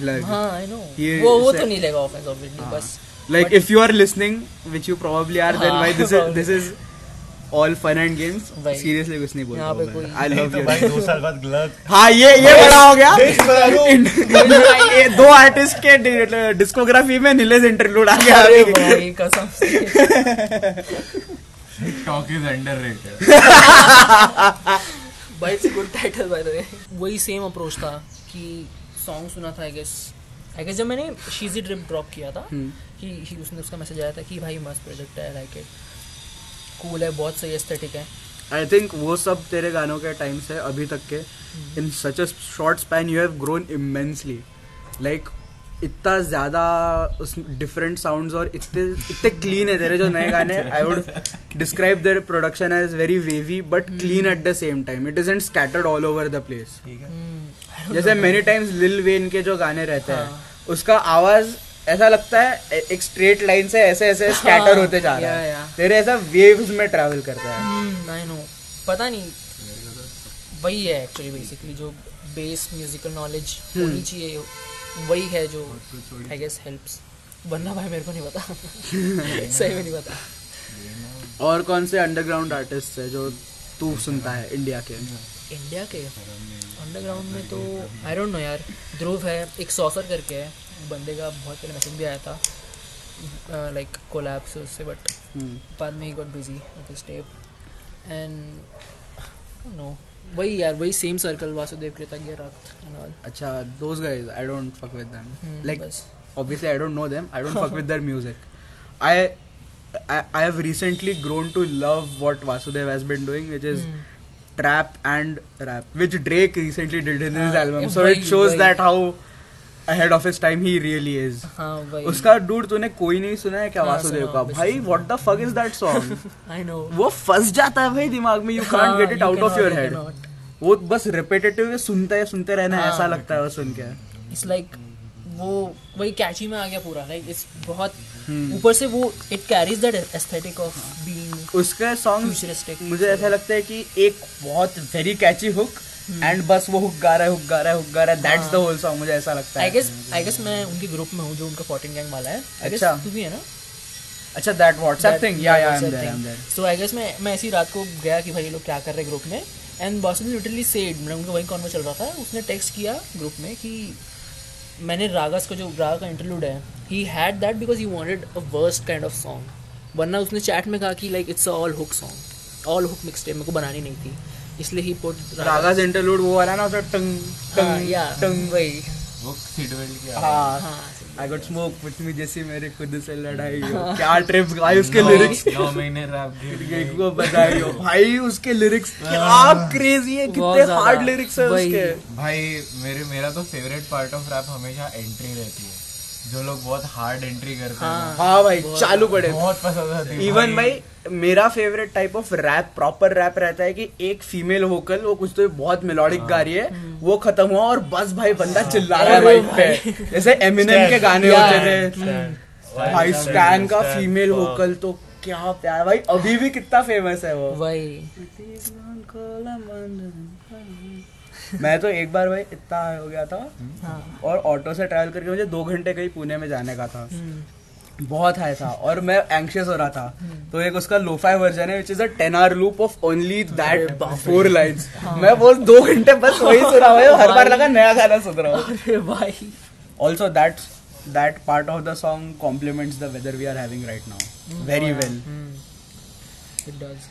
ग्लग हाँ आई नो वो वो तो नहीं लेगा ऑफेंस ऑब्वियसली बस। Like if you are listening which you probably are then हाँ, why this is probably. this is all fun and games. भाई, seriously कुछ नहीं बोल रहा love तो you. भाई दो साल बाद ग्लग हाँ ये ये बड़ा हो गया। ये दो आर्टिस्ट के डिस्कोग्राफी में नीलेज इंटरलूड आ गया। अरे भाई कसम से। टॉक इज़ अंडररेटेड भाई it's good title by the way वही सेम अप्रोच था कि सॉन्ग सुना था आई गेस आई गेस जब मैंने शीजी ड्रिप ड्रॉप किया था कि कि उसने उसका मैसेज आया था कि भाई मस्त प्रोजेक्ट है लाइक इट कूल है बहुत सही एस्थेटिक है। आई थिंक वो सब तेरे गानों के टाइम से अभी तक के in such a short span you have grown immensely like इतना ज़्यादा उस डिफरेंट साउंड्स और इतने इतने क्लीन है तेरे जो नए गाने। I would describe their production as very wavy but clean at the same time it is and scattered all over the place जैसे मेनी टाइम्स लिल वेन के जो गाने रहते हैं। उसका आवाज़ ऐसा लगता है एक स्ट्रेट लाइन से ऐसे ऐसे स्कैटर होते जा रहा है। तेरे ऐसा वेव्स में ट्रैवल करता है। आई नो पता नहीं वही है एक्चुअली बेसिकली जो बेस म्यूजिकल नॉलेज होनी चाहिए वही है जो आई गेस हेल्प्स वरना भाई मेरे को नहीं पता। सही में नहीं पता। और कौन से अंडरग्राउंड आर्टिस्ट है जो तू सुनता है इंडिया के? इंडिया के? अंडरग्राउंड में तो आई डोंट नो यार। ध्रुव है एक सॉफर करके है। बंदे का बहुत पहले मैसेज भी आया था लाइक कोलैब से उससे बट बाद में he got busy with tape and no वही यार वही सेम सर्कल वासुदेव कृतज्ञ एंड ऑल अच्छा those guys I don't fuck with them Hmm, like बस। obviously I don't know them. I don't fuck with their music. I, I I have recently grown to love what Vasudev has been doing, which is trap and rap, which Drake recently did in his हाँ, album. So वही, it shows वही। that how ahead of his time he really is. हाँ वही। उसका dude तूने कोई नहीं सुना है क्या? हाँ, वासुदेव सुना, का। भाई what the fuck is that song I know वो फंस जाता है भाई दिमाग में you can't get it out of your head वो बस रिपीटेटिव सुनते है सुनते रहना हाँ। ऐसा लगता है वो सुन के। इट्स लाइक वो वही कैची में आ गया पूरा लाइक इट्स बहुत ऊपर से वो it carries that aesthetic of being उसका सॉन्ग मुझे ऐसा लगता है कि एक बहुत वेरी कैची हुक एंड बस वो हुक गा रहा है हुक गा रहा है हुक गा रहा है. दैट्स द होल सॉन्ग मुझे ऐसा लगता है. आई गेस आई गेस मैं उनके ग्रुप में हूँ जो उनका 14 गैंग वाला है. अच्छा। तू भी है ना? अच्छा दैट व्हाट्सएप थिंग या या I am there I am there so I guess मैं मैं ऐसी रात को गया कि भाई ये लोग क्या कर रहे हैं ग्रुप में. एंड बॉस ने लिटरली सेड मतलब उनका वही कॉन्वर चल रहा था उसने टेक्स्ट किया ग्रुप में कि मैंने रागस का जो राग का इंटरलूड है he had that because he wanted a worst kind of song वरना उसने चैट में कहा कि like it's all hook song all hook mix मेरे को बनानी नहीं थी. इसलिए ही पुट रागास इंटरलूड वो वाला ना उसका टंग टंग या। टंग वही। वो सीडवेल की हाँ। हाँ I got smoke with me जैसी मेरे खुद से लड़ाई हो। क्या ट्रिप्स भाई उसके लिरिक्स नौ महीने रैप गिर को बधाई हो भाई उसके लिरिक्स क्या क्रेजी है? कितने हार्ड लिरिक्स है उसके? भाई मेरे मेरा तो फेवरेट पार्ट ऑफ़ रैप हमेशा एंट्री रहती है। जो लोग बहुत हार्ड एंट्री करते हैं। ना, हाँ भाई चालू पड़े। बहुत पसंद आती है। इवन भाई। मेरा favourite type of rap proper rap रहता है कि एक फीमेल वोकल वो कुछ तो बहुत मेलोडिक गा रही है वो खत्म हुआ और बस भाई बंदा चिल्ला रहा है माइक पे जैसे एमिनेम के गाने होते थे। भाई स्टैन का फीमेल वोकल तो क्या प्यार। भाई अभी भी कितना फ़ेमस है वो। वही मैं तो एक बार भाई इतना हो गया था हाँ। और ऑटो से ट्रैवल करके मुझे दो घंटे कहीं पुणे में जाने का था। हम्म। बहुत हाई था और मैं एंशियस हो रहा था। तो एक उसका लोफाई वर्जन है which is a ten hour loop of only that four lines मैं वो दो घंटे बस वही सुना हुआ हूँ हर बार लगा नया गाना सुन रहा हूँ। भाई। Also that that part of the song compliments the weather we are having right now very well it does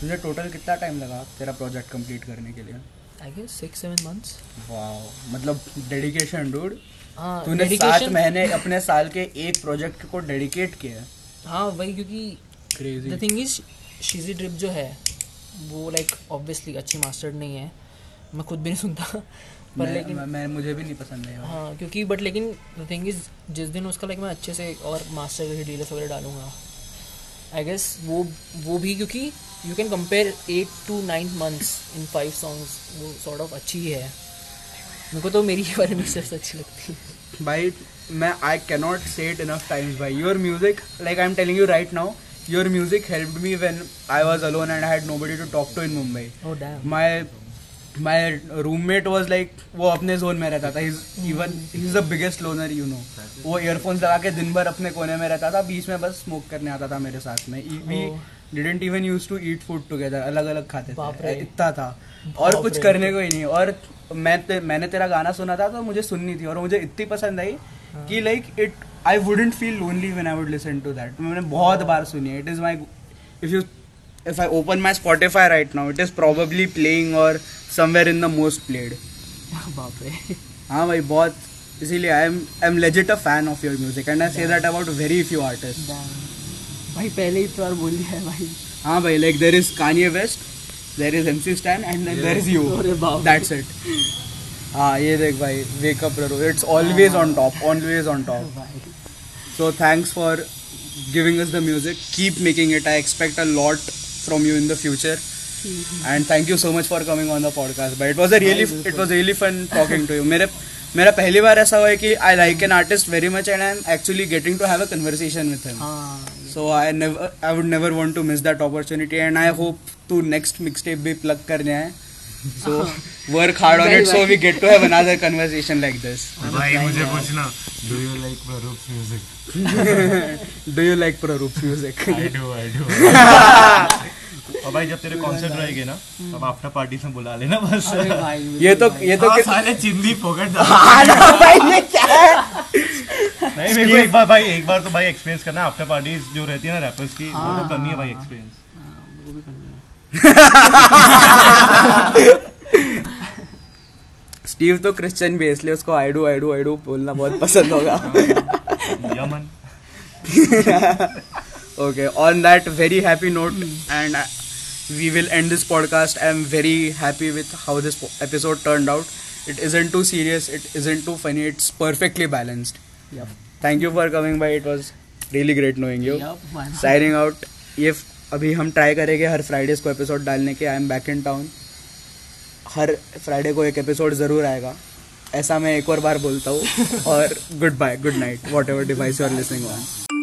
तुझे टोटल कितना टाइम लगा तेरा प्रोजेक्ट कंप्लीट करने के लिए? I guess six seven months वाह मतलब डेडिकेशन डूड हाँ तूने सात महीने अपने साल के एक प्रोजेक्ट को डेडिकेट किया हाँ। वही क्योंकि crazy the thing is sheezy drip जो है वो लाइक ऑब्वियसली अच्छी मास्टर्ड नहीं है। मैं खुद भी नहीं सुनता पर मैं, लेकिन मैं, मैं मुझे भी नहीं पसंद है हाँ क्योंकि बट लेकिन द थिंग इज़ जिस दिन उसका लाइक मैं अच्छे से और मास्टर के डीलर्स वगैरह डालूँगा आई गेस वो वो भी क्योंकि you can compare eight to ninth months in five songs वो सॉर्ट ऑफ़ अच्छी ही। है मेरे को तो मेरी ये वाली मिक्सर्स अच्छी लगती है। भाई मैं I cannot say it enough times भाई। Your music like I am telling you right now your music help me when I was alone and I had nobody to talk to in Mumbai my my roommate was like वो अपने zone में रहता था. Even is the biggest loner you know वो earphones लगा के दिन भर अपने कोने में रहता था. बीच में बस स्मोक करने आता था मेरे साथ में. We didn't even use to eat food together अलग अलग खाते थे. इतना था. और कुछ करने को ही नहीं. और मैं ते, मैंने तेरा गाना सुना था तो मुझे सुननी थी. और मुझे इतनी पसंद आई कि like it I wouldn't feel lonely when I would listen to that मैंने बहुत बार सुनी है. It is my if you if I open my Spotify right now, it is probably playing or somewhere in the most played. बाप रे हाँ भाई बहुत। इसीलिए I am I am legit a fan of your music and I say that about very few artist भाई पहले ही तो बार बोल दिया है भाई। हाँ भाई like there is Kanye West there is M C Stan and there is you ray. That's it हाँ ये देख भाई wake up ररो it's always on top always on top So thanks for giving us the music. Keep making it. I expect a lot from you in the future. And thank you so much for coming on the podcast. But it was a really it was really fun talking to you. मेरे मेरा पहली बार ऐसा हुआ है कि I like an artist very much and I am actually getting to have a conversation with him हाँ so I never I would never want to miss that opportunity and I hope to next mix tape भी plug करने आए. So work hard on it so we get to have another conversation like this भाई मुझे पूछना do you like प्ररूप music do you like Prarup music I do I do और भाई जब तेरे कॉन्सर्ट रहेंगे ना तब आफ्टर पार्टी में बुला लेना बस। ये तो ये तो हाँ, साले चिंदी फोकट भाई ये क्या है? नहीं मेरे को एक बार भाई एक बार तो भाई एक्सपीरियंस करना आफ्टर पार्टी जो रहती है ना रैपर्स की वो तो करनी है भाई एक्सपीरियंस स्टीव तो क्रिश्चियन भी है इसलिए उसको I do I do I do बोलना बहुत पसंद होगा। Yemen. Okay on that very happy note and uh, we will end this podcast i am very happy with how this episode turned out it isn't too serious it isn't too funny it's perfectly balanced Yup. thank you for coming by it was really great knowing you not? signing out ये अभी हम try करेंगे हर Fridays को episode डालने के I am back in town her Friday को एक एपिसोड ज़रूर आएगा ऐसा मैं एक और बार बोलता हूँ और good bye good night whatever device you are listening on